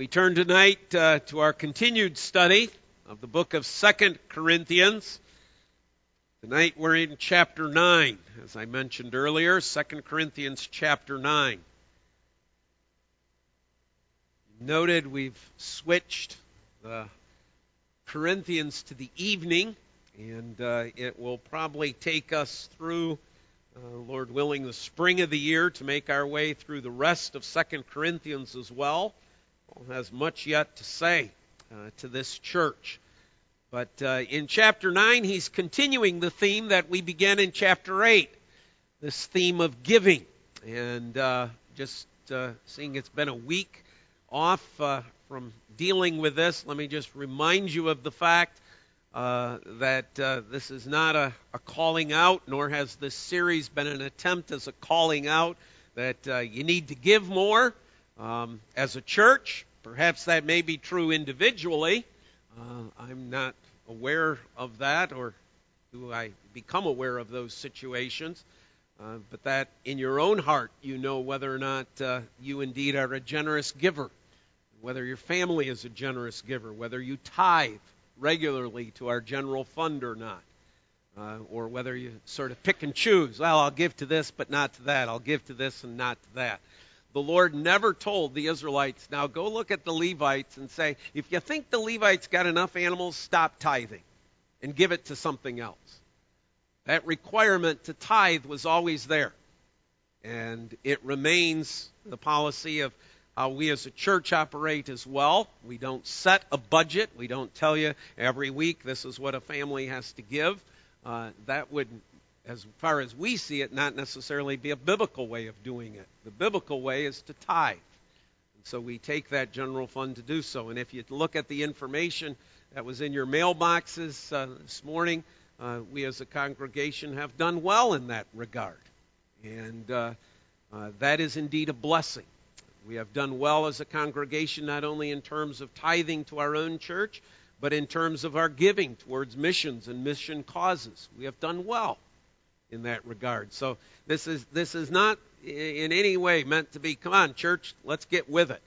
We turn tonight uh, to our continued study of the book of Second Corinthians. Tonight we're in chapter 9, as I mentioned earlier, Second Corinthians chapter 9. Noted we've switched the Corinthians to the evening, and uh, it will probably take us through, uh, Lord willing, the spring of the year to make our way through the rest of Second Corinthians as well. Has much yet to say uh, to this church. But uh, in chapter 9, he's continuing the theme that we began in chapter 8 this theme of giving. And uh, just uh, seeing it's been a week off uh, from dealing with this, let me just remind you of the fact uh, that this is not a, a, calling out, nor has this series been an attempt as a calling out that you need to give more. Um, as a church, perhaps that may be true individually. Uh, I'm not aware of that, or do I become aware of those situations? Uh, but that in your own heart, you know whether or not uh, you indeed are a generous giver, whether your family is a generous giver, whether you tithe regularly to our general fund or not. Uh, or whether you sort of pick and choose. Well, I'll give to this, but not to that. I'll give to this and not to that the Lord never told the Israelites, now go look at the Levites and say, if you think the Levites got enough animals, stop tithing and give it to something else. That requirement to tithe was always there. And it remains the policy of how we as a church operate as well. We don't set a budget. We don't tell you every week this is what a family has to give. Uh, that would as far as we see it, not necessarily be a biblical way of doing it. The biblical way is to tithe. And so we take that general fund to do so. And if you look at the information that was in your mailboxes uh, this morning, uh, we as a congregation have done well in that regard. And uh, uh that is indeed a blessing. We have done well as a congregation, not only in terms of tithing to our own church, but in terms of our giving towards missions and mission causes. We have done well in that regard. So this is this is not in any way meant to be come on church, let's get with it.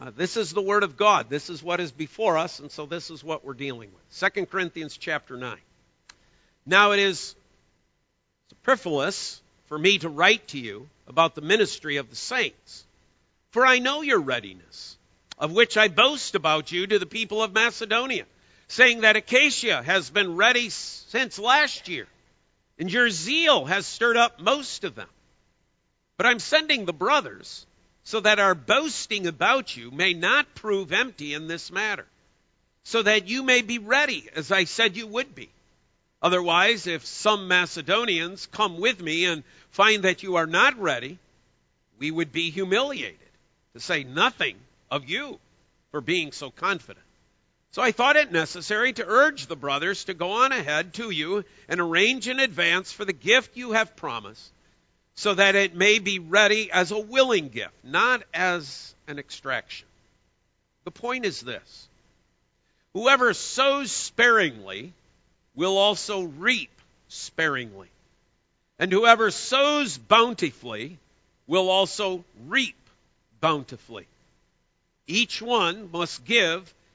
Uh, this is the word of God. This is what is before us, and so this is what we're dealing with. Second Corinthians chapter 9. Now it is superfluous for me to write to you about the ministry of the saints, for I know your readiness, of which I boast about you to the people of Macedonia, saying that Achaia has been ready since last year and your zeal has stirred up most of them. But I'm sending the brothers so that our boasting about you may not prove empty in this matter, so that you may be ready, as I said you would be. Otherwise, if some Macedonians come with me and find that you are not ready, we would be humiliated, to say nothing of you for being so confident. So I thought it necessary to urge the brothers to go on ahead to you and arrange in advance for the gift you have promised, so that it may be ready as a willing gift, not as an extraction. The point is this whoever sows sparingly will also reap sparingly, and whoever sows bountifully will also reap bountifully. Each one must give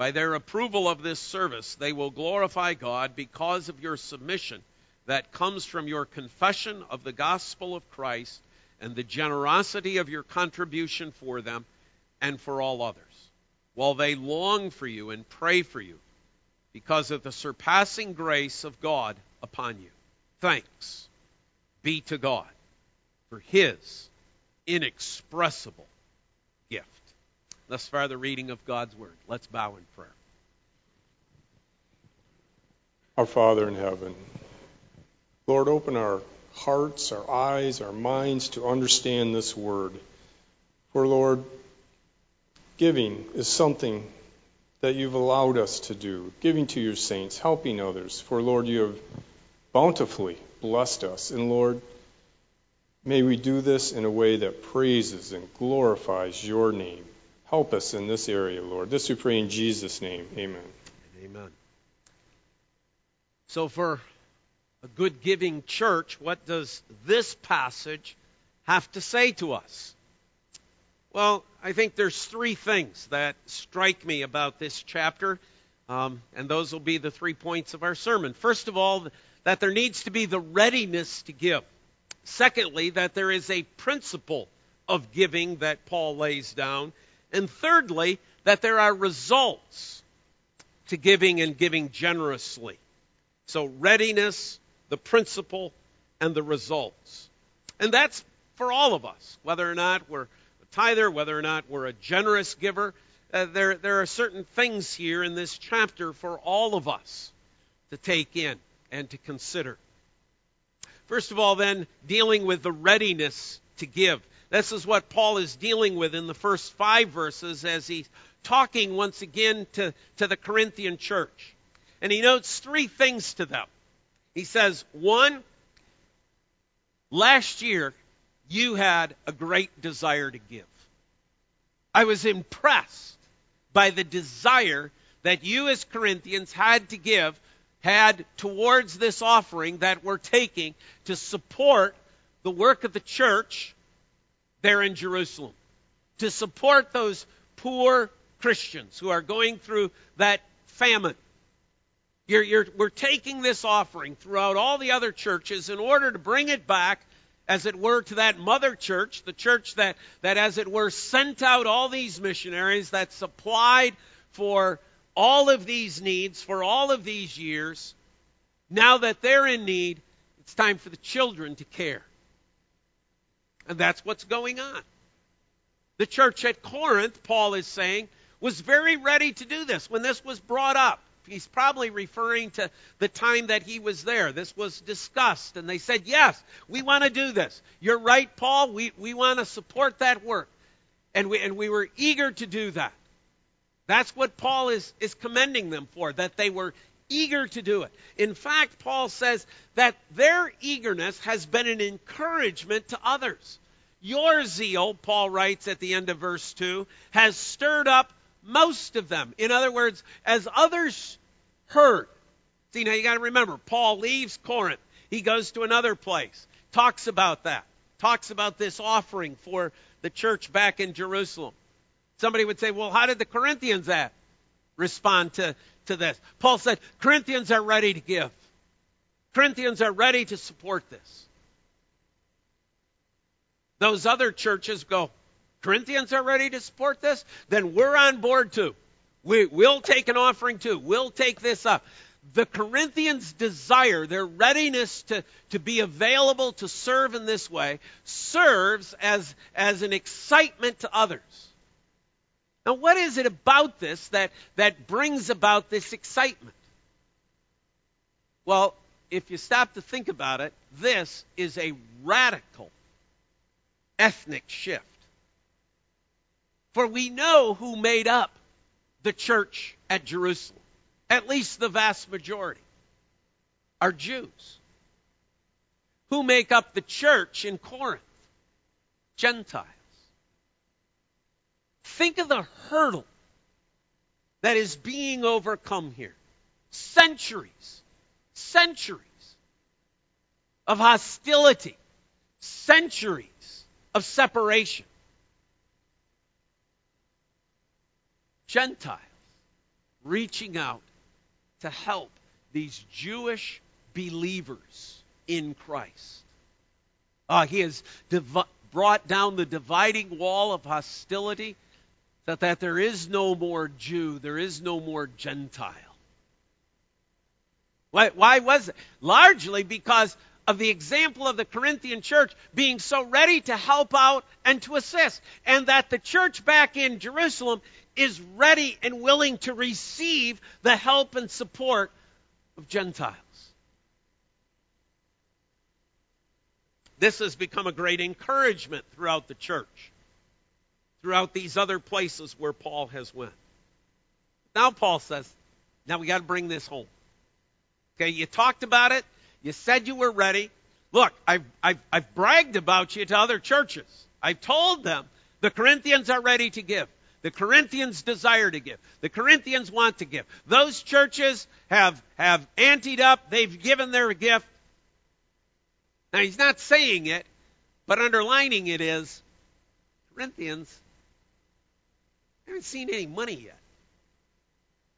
By their approval of this service, they will glorify God because of your submission that comes from your confession of the gospel of Christ and the generosity of your contribution for them and for all others. while they long for you and pray for you because of the surpassing grace of God upon you. Thanks be to God for his inexpressible. Thus far, the reading of God's word. Let's bow in prayer. Our Father in heaven, Lord, open our hearts, our eyes, our minds to understand this word. For, Lord, giving is something that you've allowed us to do, giving to your saints, helping others. For, Lord, you have bountifully blessed us. And, Lord, may we do this in a way that praises and glorifies your name. Help us in this area, Lord. This we pray in Jesus' name. Amen. Amen. So, for a good giving church, what does this passage have to say to us? Well, I think there's three things that strike me about this chapter, um, and those will be the three points of our sermon. First of all, that there needs to be the readiness to give. Secondly, that there is a principle of giving that Paul lays down. And thirdly, that there are results to giving and giving generously. So, readiness, the principle, and the results. And that's for all of us, whether or not we're a tither, whether or not we're a generous giver. Uh, there, there are certain things here in this chapter for all of us to take in and to consider. First of all, then, dealing with the readiness to give. This is what Paul is dealing with in the first five verses as he's talking once again to, to the Corinthian church. And he notes three things to them. He says, one, last year you had a great desire to give. I was impressed by the desire that you as Corinthians had to give, had towards this offering that we're taking to support the work of the church there in Jerusalem, to support those poor Christians who are going through that famine you're, you're, we're taking this offering throughout all the other churches in order to bring it back, as it were, to that mother church, the church that, that as it were, sent out all these missionaries, that supplied for all of these needs for all of these years. Now that they're in need, it's time for the children to care. And that's what's going on. The church at Corinth, Paul is saying, was very ready to do this when this was brought up he's probably referring to the time that he was there. This was discussed, and they said, Yes, we want to do this. You're right, Paul. We, we want to support that work. And we, and we were eager to do that. That's what Paul is, is commending them for, that they were eager to do it. In fact, Paul says that their eagerness has been an encouragement to others. Your zeal, Paul writes at the end of verse 2, has stirred up most of them. In other words, as others heard. See, now you got to remember, Paul leaves Corinth. He goes to another place, talks about that, talks about this offering for the church back in Jerusalem. Somebody would say, well, how did the Corinthians at respond to, to this? Paul said, Corinthians are ready to give. Corinthians are ready to support this. Those other churches go, Corinthians are ready to support this, then we're on board too. We, will take an offering too. We'll take this up. The Corinthians' desire, their readiness to, to be available to serve in this way, serves as, as an excitement to others. Now, what is it about this that, that brings about this excitement? Well, if you stop to think about it, this is a radical ethnic shift. For we know who made up the church at Jerusalem, at least the vast majority, are Jews. Who make up the church in Corinth? Gentiles. Think of the hurdle that is being overcome here. Centuries, centuries of hostility, centuries of separation. Gentiles reaching out to help these Jewish believers in Christ. Uh, he has div- brought down the dividing wall of hostility that, that there is no more Jew, there is no more Gentile. Why, why was it? Largely because of the example of the Corinthian church being so ready to help out and to assist, and that the church back in Jerusalem is ready and willing to receive the help and support of Gentiles. This has become a great encouragement throughout the church, throughout these other places where Paul has went. Now Paul says, now we got to bring this home. Okay, you talked about it. You said you were ready. Look, I've, I've, I've bragged about you to other churches. I've told them the Corinthians are ready to give. The Corinthians desire to give. The Corinthians want to give. Those churches have, have anteed up. They've given their gift. Now, he's not saying it, but underlining it is Corinthians haven't seen any money yet.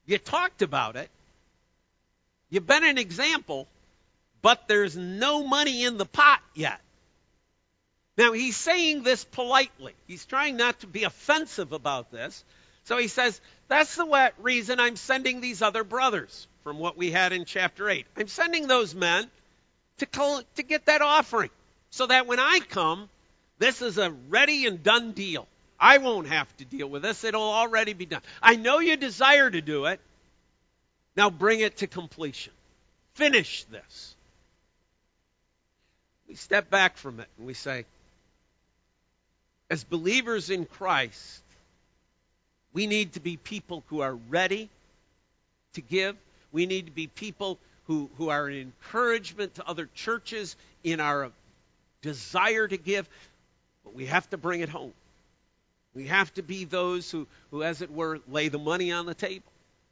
You talked about it. You've been an example, but there's no money in the pot yet. Now, he's saying this politely. He's trying not to be offensive about this. So he says, That's the reason I'm sending these other brothers from what we had in chapter 8. I'm sending those men to, call, to get that offering so that when I come, this is a ready and done deal. I won't have to deal with this. It'll already be done. I know you desire to do it. Now bring it to completion. Finish this. We step back from it and we say, as believers in Christ, we need to be people who are ready to give. We need to be people who, who are an encouragement to other churches in our desire to give. But we have to bring it home. We have to be those who, who as it were, lay the money on the table.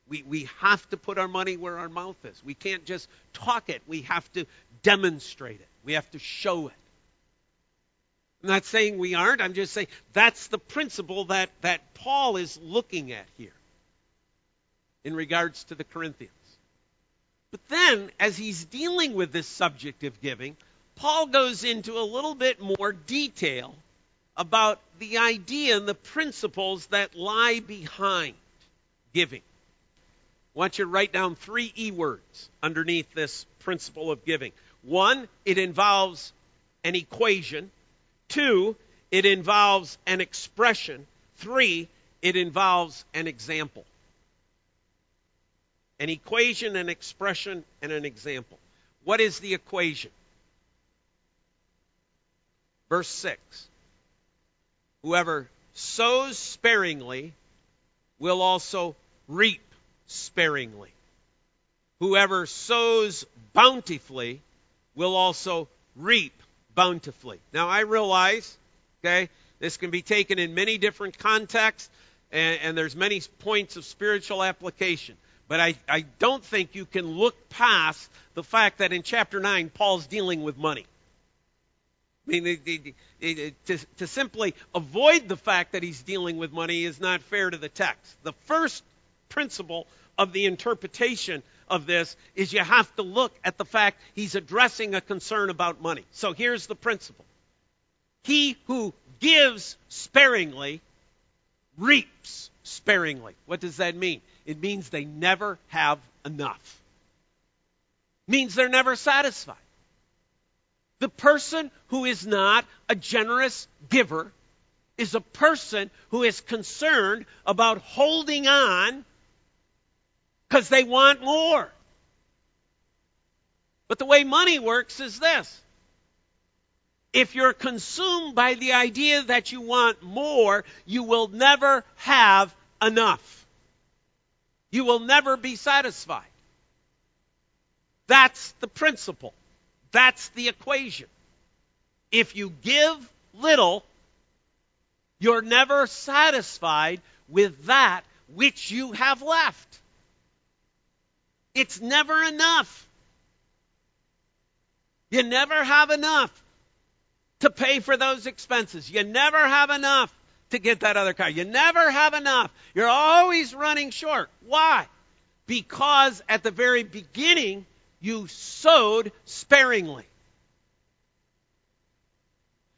We, we have to put our money where our mouth is. We can't just talk it. We have to demonstrate it. We have to show it. I'm not saying we aren't. I'm just saying that's the principle that, that Paul is looking at here in regards to the Corinthians. But then, as he's dealing with this subject of giving, Paul goes into a little bit more detail about the idea and the principles that lie behind giving. I want you to write down three E words underneath this principle of giving. One, it involves an equation. Two, it involves an expression. Three, it involves an example. An equation, an expression, and an example. What is the equation? Verse 6 Whoever sows sparingly will also reap sparingly. Whoever sows bountifully will also reap bountifully. Now, I realize, okay, this can be taken in many different contexts, and, and there's many points of spiritual application. But I, I don't think you can look past the fact that in chapter 9, Paul's dealing with money. I mean, to, to simply avoid the fact that he's dealing with money is not fair to the text. The first principle of the interpretation of this is you have to look at the fact he's addressing a concern about money. So here's the principle He who gives sparingly reaps sparingly. What does that mean? It means they never have enough. It means they're never satisfied. The person who is not a generous giver is a person who is concerned about holding on because they want more. But the way money works is this. If you're consumed by the idea that you want more, you will never have enough. You will never be satisfied. That's the principle. That's the equation. If you give little, you're never satisfied with that which you have left. It's never enough. You never have enough to pay for those expenses. You never have enough to get that other car. You never have enough. You're always running short. Why? Because at the very beginning, you sowed sparingly.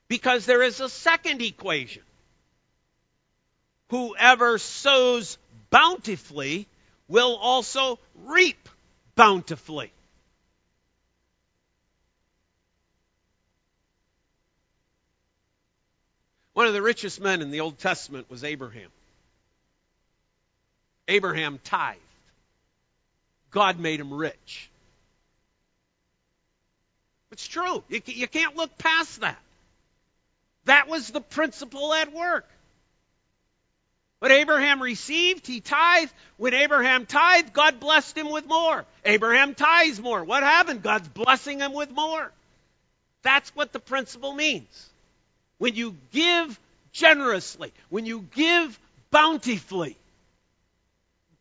Because there is a second equation. whoever sows bountifully will also reap bountifully. One of the richest men in the Old Testament was Abraham. Abraham tithed. God made him rich. It's true. You, can't look past that. That was the principle at work. What Abraham received, he tithed. When Abraham tithed, God blessed him with more. Abraham tithes more. What happened? God's blessing him with more. That's what the principle means. When you give generously, when you give bountifully,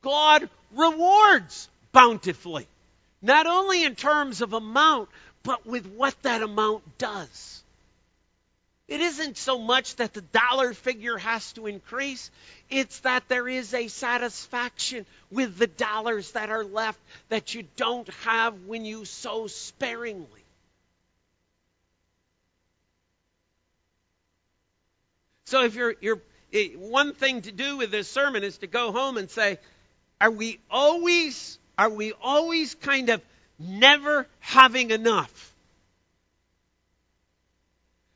God rewards bountifully. Not only in terms of amount, but with what that amount does. It isn't so much that the dollar figure has to increase, it's that there is a satisfaction with the dollars that are left that you don't have when you sow sparingly. So if you're, you're eh, one thing to do with this sermon is to go home and say, are we always are we always kind of never having enough?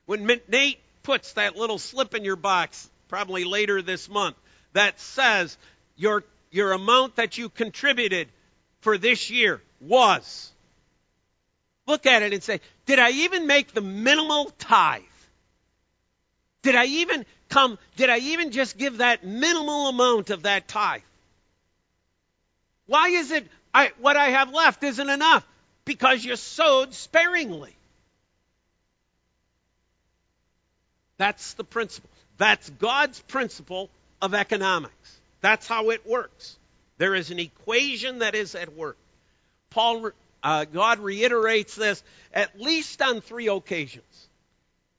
When Nate puts that little slip in your box, probably later this month, that says your, your amount that you contributed for this year was. Look at it and say, did I even make the minimal tithe? Did I even come, did I even just give that minimal amount of that tithe? Why is it I, what I have left isn't enough? Because you sowed sparingly. That's the principle. That's God's principle of economics. That's how it works. There is an equation that is at work. Paul, uh, God reiterates this at least on three occasions.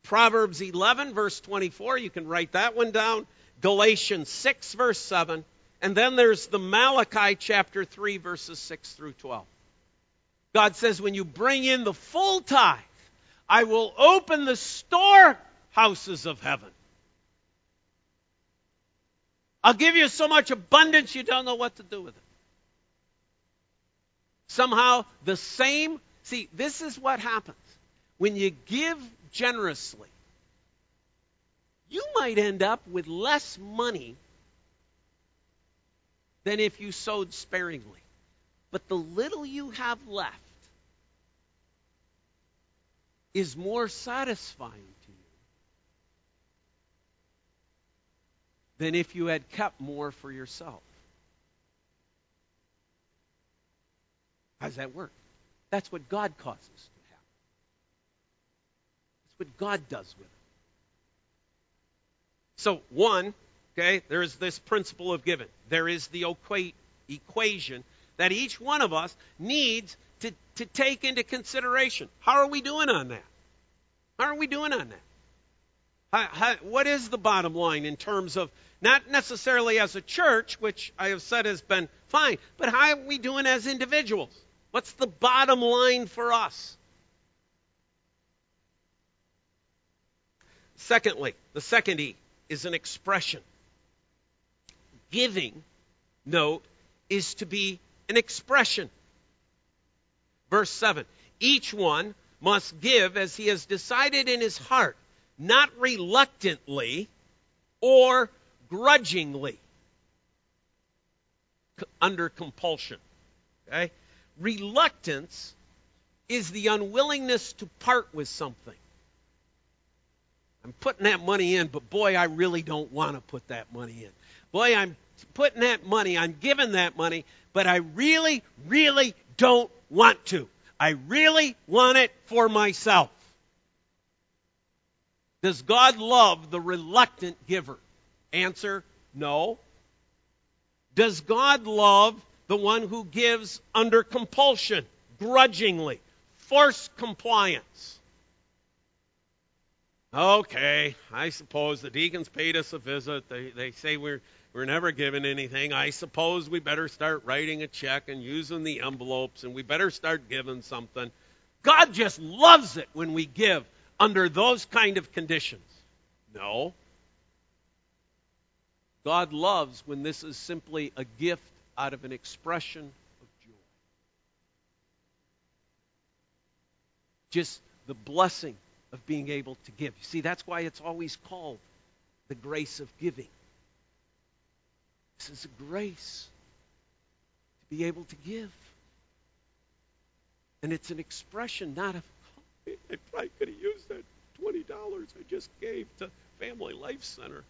Proverbs 11, verse 24, you can write that one down. Galatians 6, verse 7. And then there's the Malachi chapter 3, verses 6 through 12. God says, when you bring in the full tithe, I will open the store houses of heaven. I'll give you so much abundance you don't know what to do with it. Somehow, the same. See, this is what happens. When you give generously, you might end up with less money than if you sowed sparingly. But the little you have left is more satisfying than if you had kept more for yourself. How does that work? That's what God causes to happen. That's what God does with it. So, one, okay, there is this principle of giving. There is the equation that each one of us needs to, to take into consideration. How are we doing on that? How are we doing on that? How, how, what is the bottom line in terms of not necessarily as a church, which I have said has been fine, but how are we doing as individuals? What's the bottom line for us? Secondly, the second E is an expression. Giving, note, is to be an expression. Verse 7 Each one must give as he has decided in his heart, not reluctantly or grudgingly under compulsion. Okay? Reluctance is the unwillingness to part with something. I'm putting that money in, but boy, I really don't want to put that money in. Boy, I'm putting that money, I'm giving that money, but I really, really don't want to. I really want it for myself. Does God love the reluctant giver? Answer no. Does God love the one who gives under compulsion, grudgingly, forced compliance? Okay, I suppose the deacons paid us a visit. They, they say we're, we're never given anything. I suppose we better start writing a check and using the envelopes, and we better start giving something. God just loves it when we give under those kind of conditions. No. God loves when this is simply a gift out of an expression of joy. Just the blessing of being able to give. You see, that's why it's always called the grace of giving. This is a grace to be able to give. And it's an expression not of, I probably could have used that $20 I just gave to Family Life Center.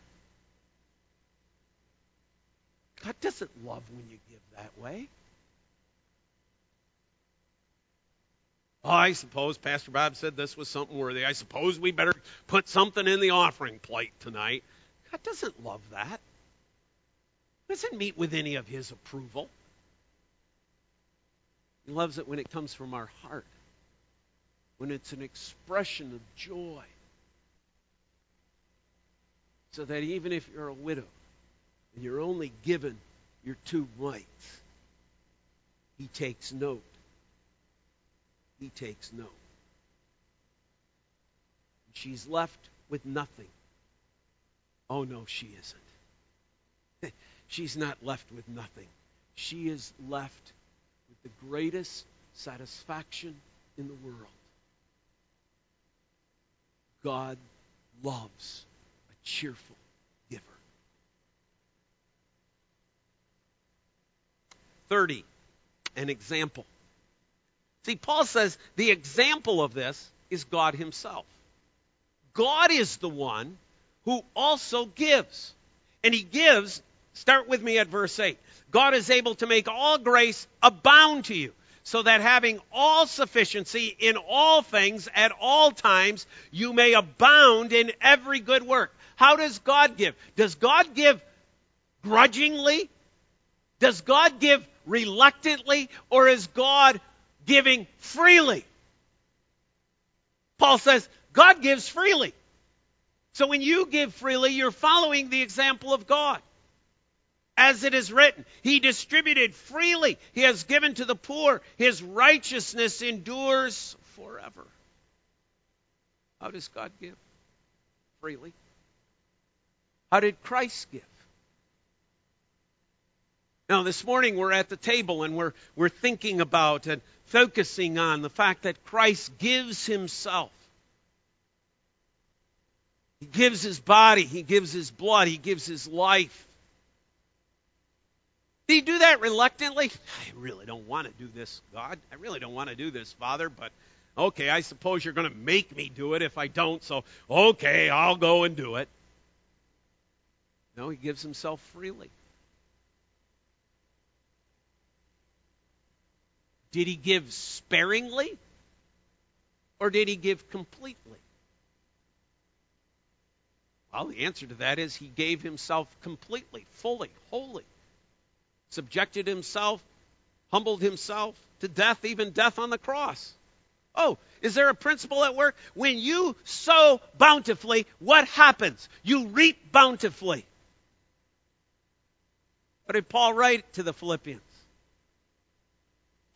God doesn't love when you give that way. I suppose Pastor Bob said this was something worthy. I suppose we better put something in the offering plate tonight. God doesn't love that. Doesn't meet with any of his approval. He loves it when it comes from our heart, when it's an expression of joy. So that even if you're a widow and you're only given your two mites, he takes note he takes note. She's left with nothing. Oh, no, she isn't. She's not left with nothing. She is left with the greatest satisfaction in the world. God loves a cheerful giver. 30. An example. See, Paul says the example of this is God Himself. God is the one who also gives. And He gives, start with me at verse 8. God is able to make all grace abound to you, so that having all sufficiency in all things at all times, you may abound in every good work. How does God give? Does God give grudgingly? Does God give reluctantly? Or is God giving freely. Paul says God gives freely. So when you give freely, you're following the example of God. As it is written, He distributed freely. He has given to the poor. His righteousness endures forever. How does God give? Freely. How did Christ give? Now, this morning we're at the table and we're, we're thinking about and focusing on the fact that Christ gives himself. He gives his body, he gives his blood, he gives his life. Did he do that reluctantly? I really don't want to do this, God. I really don't want to do this, Father, but okay, I suppose you're going to make me do it if I don't, so okay, I'll go and do it. No, he gives himself freely. Did he give sparingly? Or did he give completely? Well, the answer to that is he gave himself completely, fully, wholly. Subjected himself, humbled himself to death, even death on the cross. Oh, is there a principle at work? When you sow bountifully, what happens? You reap bountifully. What did Paul write to the Philippians?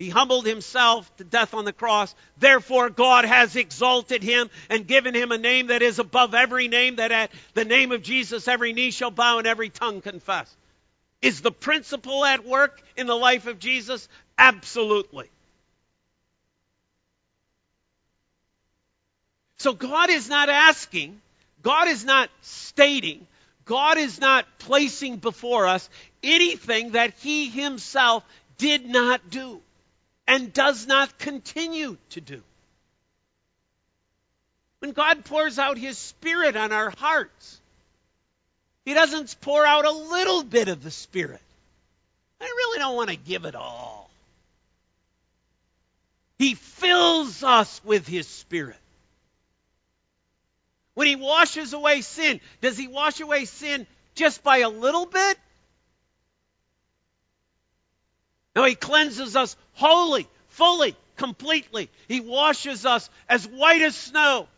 He humbled himself to death on the cross. Therefore, God has exalted him and given him a name that is above every name, that at the name of Jesus every knee shall bow and every tongue confess. Is the principle at work in the life of Jesus? Absolutely. So God is not asking, God is not stating, God is not placing before us anything that He Himself did not do and does not continue to do. When God pours out His Spirit on our hearts, He doesn't pour out a little bit of the Spirit. I really don't want to give it all. He fills us with His Spirit. When He washes away sin, does He wash away sin just by a little bit? No, He cleanses us wholly, fully, completely. He washes us as white as snow.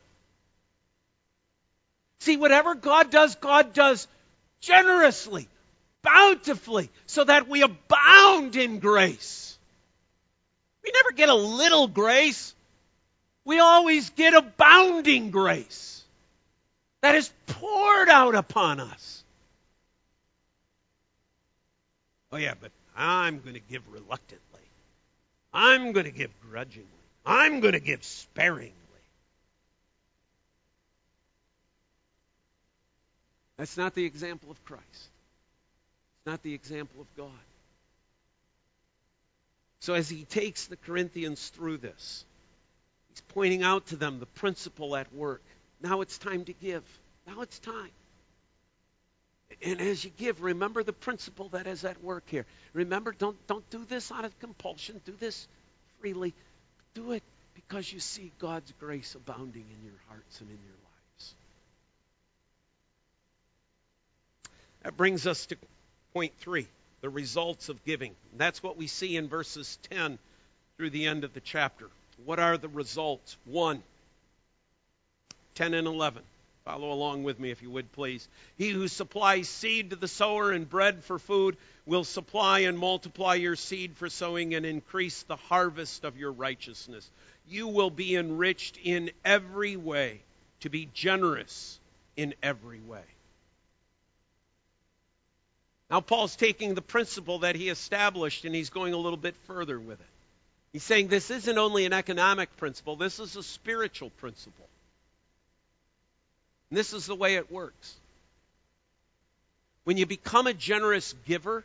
See, whatever God does, God does generously, bountifully, so that we abound in grace. We never get a little grace. We always get abounding grace that is poured out upon us. Oh, yeah, but I'm going to give reluctantly. I'm going to give grudgingly. I'm going to give sparingly. That's not the example of Christ. It's not the example of God. So as he takes the Corinthians through this, he's pointing out to them the principle at work. Now it's time to give. Now it's time. And as you give, remember the principle that is at work here. Remember, don't, don't do this out of compulsion. Do this freely. Do it because you see God's grace abounding in your hearts and in your lives. That brings us to point three the results of giving. That's what we see in verses 10 through the end of the chapter. What are the results? One, 10 and 11. Follow along with me, if you would, please. He who supplies seed to the sower and bread for food will supply and multiply your seed for sowing and increase the harvest of your righteousness. You will be enriched in every way, to be generous in every way. Now, Paul's taking the principle that he established and he's going a little bit further with it. He's saying this isn't only an economic principle, this is a spiritual principle. And this is the way it works. When you become a generous giver,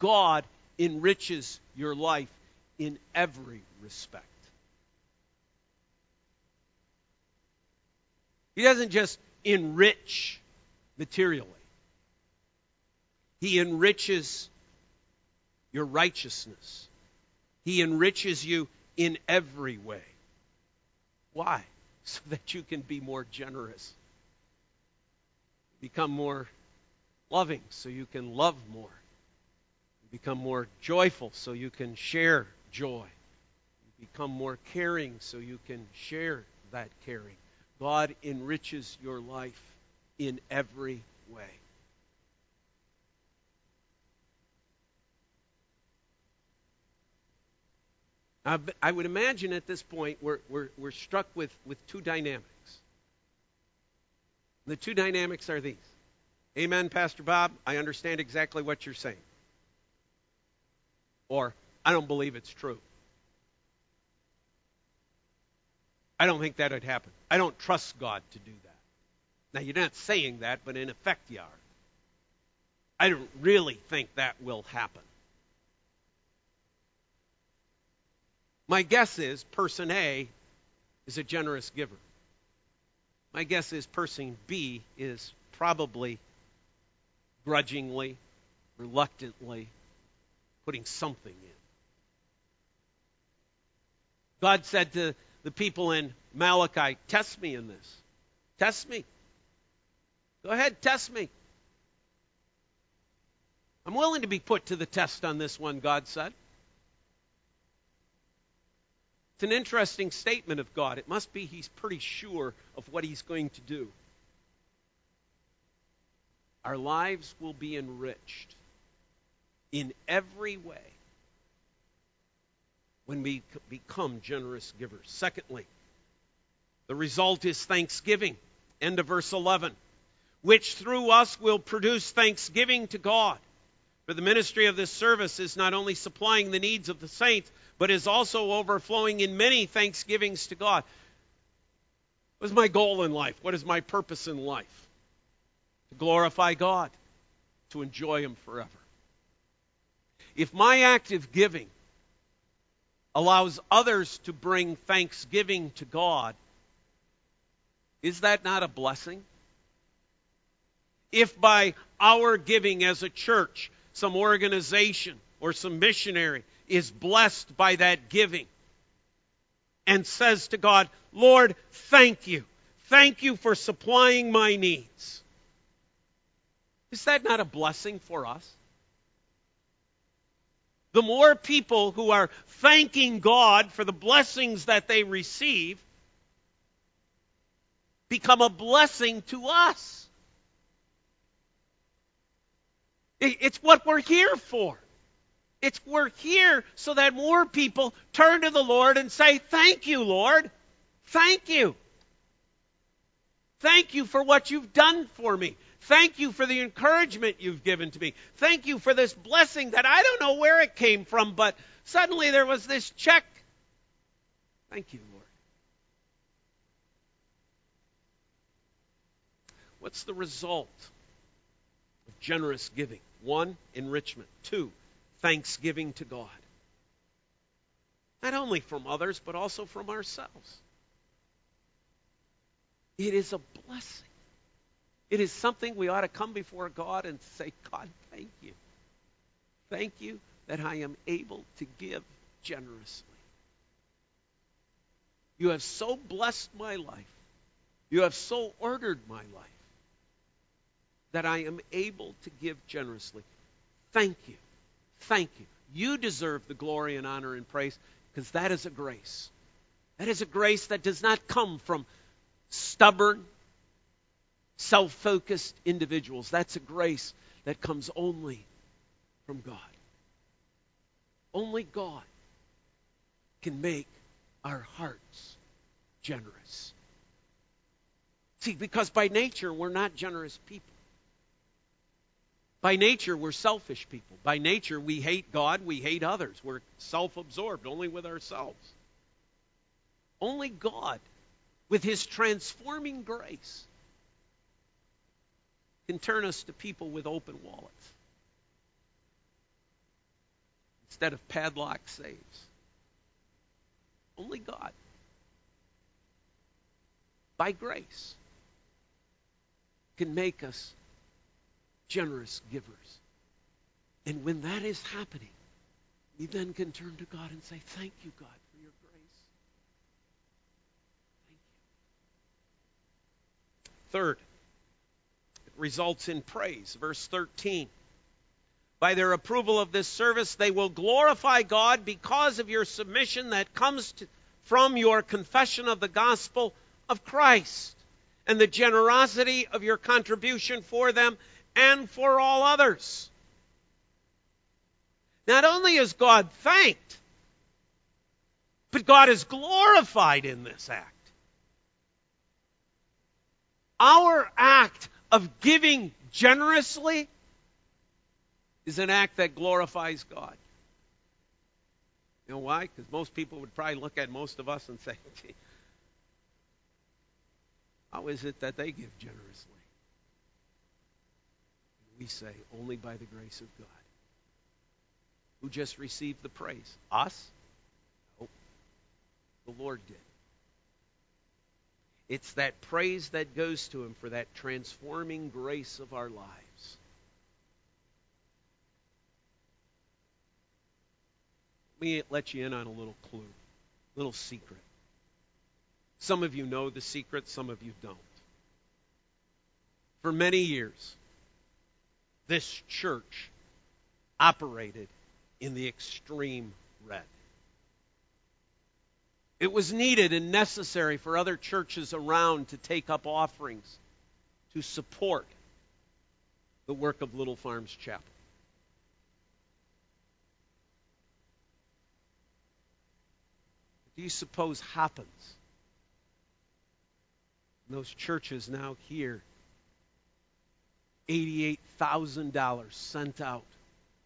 God enriches your life in every respect. He doesn't just enrich materially, He enriches your righteousness. He enriches you in every way. Why? so that you can be more generous. Become more loving so you can love more. Become more joyful so you can share joy. Become more caring so you can share that caring. God enriches your life in every way. I would imagine at this point we're, we're, we're struck with, with two dynamics. The two dynamics are these. Amen, Pastor Bob. I understand exactly what you're saying. Or, I don't believe it's true. I don't think that would happen. I don't trust God to do that. Now, you're not saying that, but in effect, you are. I don't really think that will happen. My guess is person A is a generous giver. My guess is person B is probably grudgingly, reluctantly putting something in. God said to the people in Malachi, Test me in this. Test me. Go ahead, test me. I'm willing to be put to the test on this one, God said. It's an interesting statement of God. It must be he's pretty sure of what he's going to do. Our lives will be enriched in every way when we become generous givers. Secondly, the result is thanksgiving. End of verse 11. Which through us will produce thanksgiving to God. For the ministry of this service is not only supplying the needs of the saints, but is also overflowing in many thanksgivings to God. What is my goal in life? What is my purpose in life? To glorify God, to enjoy Him forever. If my act of giving allows others to bring thanksgiving to God, is that not a blessing? If by our giving as a church, some organization, or some missionary is blessed by that giving and says to God, Lord, thank you. Thank you for supplying my needs. Is that not a blessing for us? The more people who are thanking God for the blessings that they receive become a blessing to us. It's what we're here for. It's we're here so that more people turn to the Lord and say, Thank you, Lord. Thank you. Thank you for what you've done for me. Thank you for the encouragement you've given to me. Thank you for this blessing that I don't know where it came from, but suddenly there was this check. Thank you, Lord. What's the result of generous giving? One, enrichment. Two, thanksgiving to God. Not only from others, but also from ourselves. It is a blessing. It is something we ought to come before God and say, God, thank you. Thank you that I am able to give generously. You have so blessed my life. You have so ordered my life that I am able to give generously. Thank you. Thank you. You deserve the glory and honor and praise because that is a grace. That is a grace that does not come from stubborn, self focused individuals. That's a grace that comes only from God. Only God can make our hearts generous. See, because by nature, we're not generous people. By nature, we're selfish people. By nature, we hate God, we hate others. We're self absorbed, only with ourselves. Only God, with His transforming grace, can turn us to people with open wallets instead of padlock safes. Only God. By grace, can make us generous givers. And when that is happening, we then can turn to God and say, Thank you, God, for your grace. Thank you. Third, it results in praise. Verse 13. By their approval of this service, they will glorify God because of your submission that comes to, from your confession of the gospel of Christ and the generosity of your contribution for them and for all others. Not only is God thanked, but God is glorified in this act. Our act of giving generously is an act that glorifies God. You know why? Because most people would probably look at most of us and say, how is it that they give generously? We say only by the grace of God. Who just received the praise? Us? No. The Lord did. It's that praise that goes to Him for that transforming grace of our lives. Let me let you in on a little clue, little secret. Some of you know the secret, some of you don't. For many years, this church operated in the extreme red. It was needed and necessary for other churches around to take up offerings to support the work of Little Farms Chapel. Do you suppose happens? Those churches now here $88,000 sent out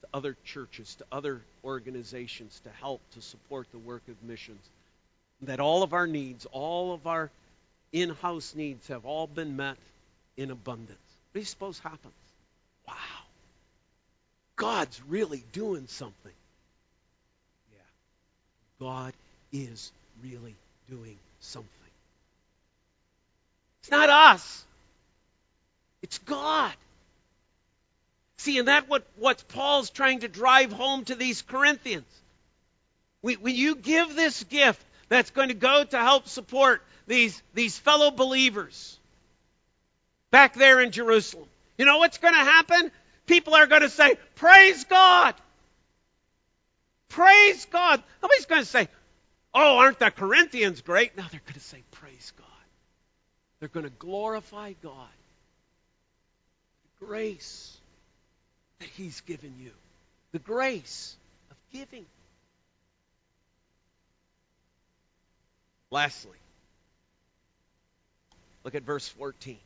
to other churches, to other organizations to help to support the work of missions. That all of our needs, all of our in house needs have all been met in abundance. What do you suppose happens? Wow. God's really doing something. Yeah. God is really doing something. It's not us. It's God. See, and that's what, what Paul's trying to drive home to these Corinthians. When you give this gift that's going to go to help support these, these fellow believers back there in Jerusalem, you know what's going to happen? People are going to say, Praise God! Praise God! Nobody's going to say, Oh, aren't the Corinthians great? No, they're going to say, Praise God. They're going to glorify God. Grace that He's given you. The grace of giving. Lastly, look at verse 14.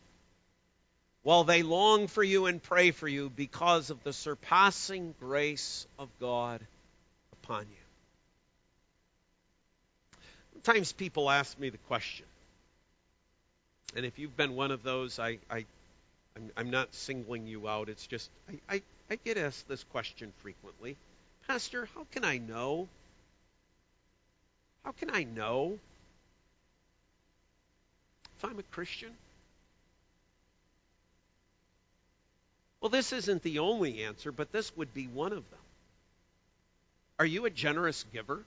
while they long for you and pray for you because of the surpassing grace of God upon you. Sometimes people ask me the question, and if you've been one of those, I, I, I'm, I'm not singling you out. It's just I, I, I get asked this question frequently. Pastor, how can I know? How can I know if I'm a Christian? Well, this isn't the only answer, but this would be one of them. Are you a generous giver?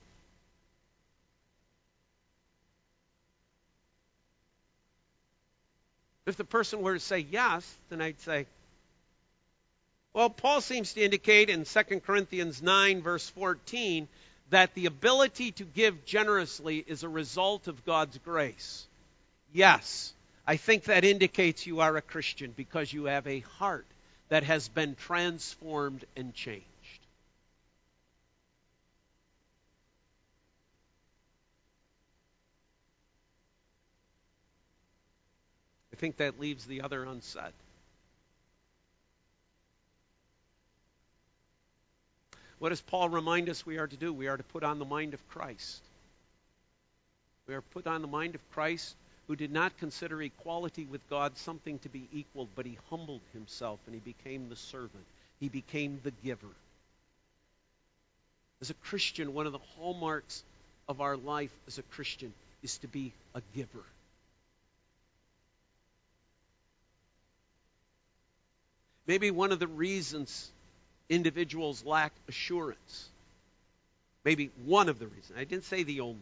If the person were to say yes, then I'd say, well, Paul seems to indicate in 2 Corinthians 9, verse 14, that the ability to give generously is a result of God's grace. Yes, I think that indicates you are a Christian because you have a heart that has been transformed and changed. I think that leaves the other unsaid. What does Paul remind us we are to do? We are to put on the mind of Christ. We are put on the mind of Christ who did not consider equality with God something to be equaled, but he humbled himself and he became the servant. He became the giver. As a Christian, one of the hallmarks of our life as a Christian is to be a giver. Maybe one of the reasons individuals lack assurance, maybe one of the reasons, I didn't say the only,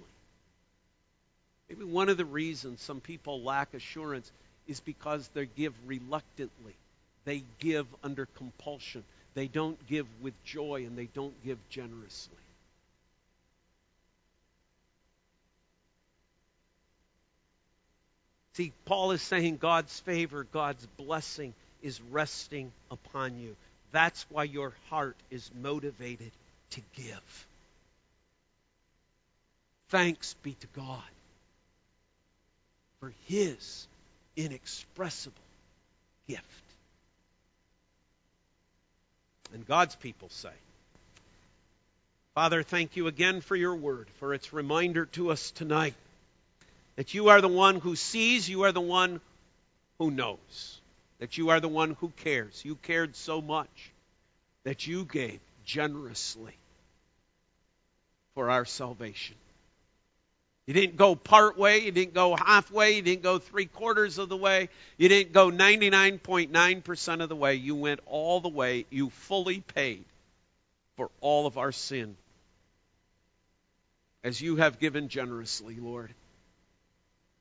maybe one of the reasons some people lack assurance is because they give reluctantly. They give under compulsion. They don't give with joy and they don't give generously. See, Paul is saying God's favor, God's blessing is resting upon you. That's why your heart is motivated to give. Thanks be to God for his inexpressible gift. And God's people say, Father, thank you again for your word, for its reminder to us tonight that you are the one who sees, you are the one who knows that you are the one who cares. You cared so much that you gave generously for our salvation. You didn't go part way, you didn't go halfway, you didn't go three quarters of the way, you didn't go 99.9% of the way. You went all the way. You fully paid for all of our sin. As you have given generously, Lord,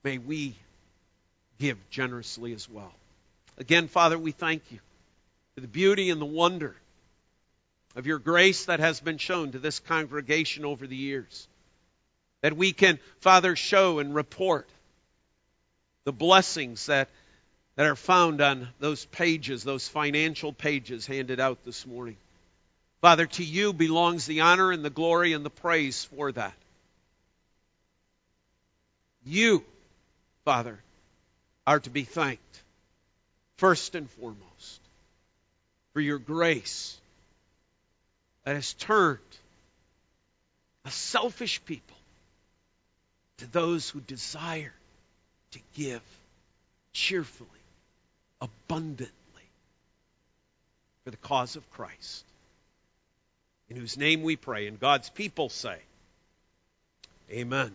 may we give generously as well. Again, Father, we thank you for the beauty and the wonder of your grace that has been shown to this congregation over the years. That we can, Father, show and report the blessings that, that are found on those pages, those financial pages handed out this morning. Father, to you belongs the honor and the glory and the praise for that. You, Father, are to be thanked first and foremost, for your grace that has turned a selfish people to those who desire to give cheerfully, abundantly for the cause of Christ. In whose name we pray, and God's people say, Amen.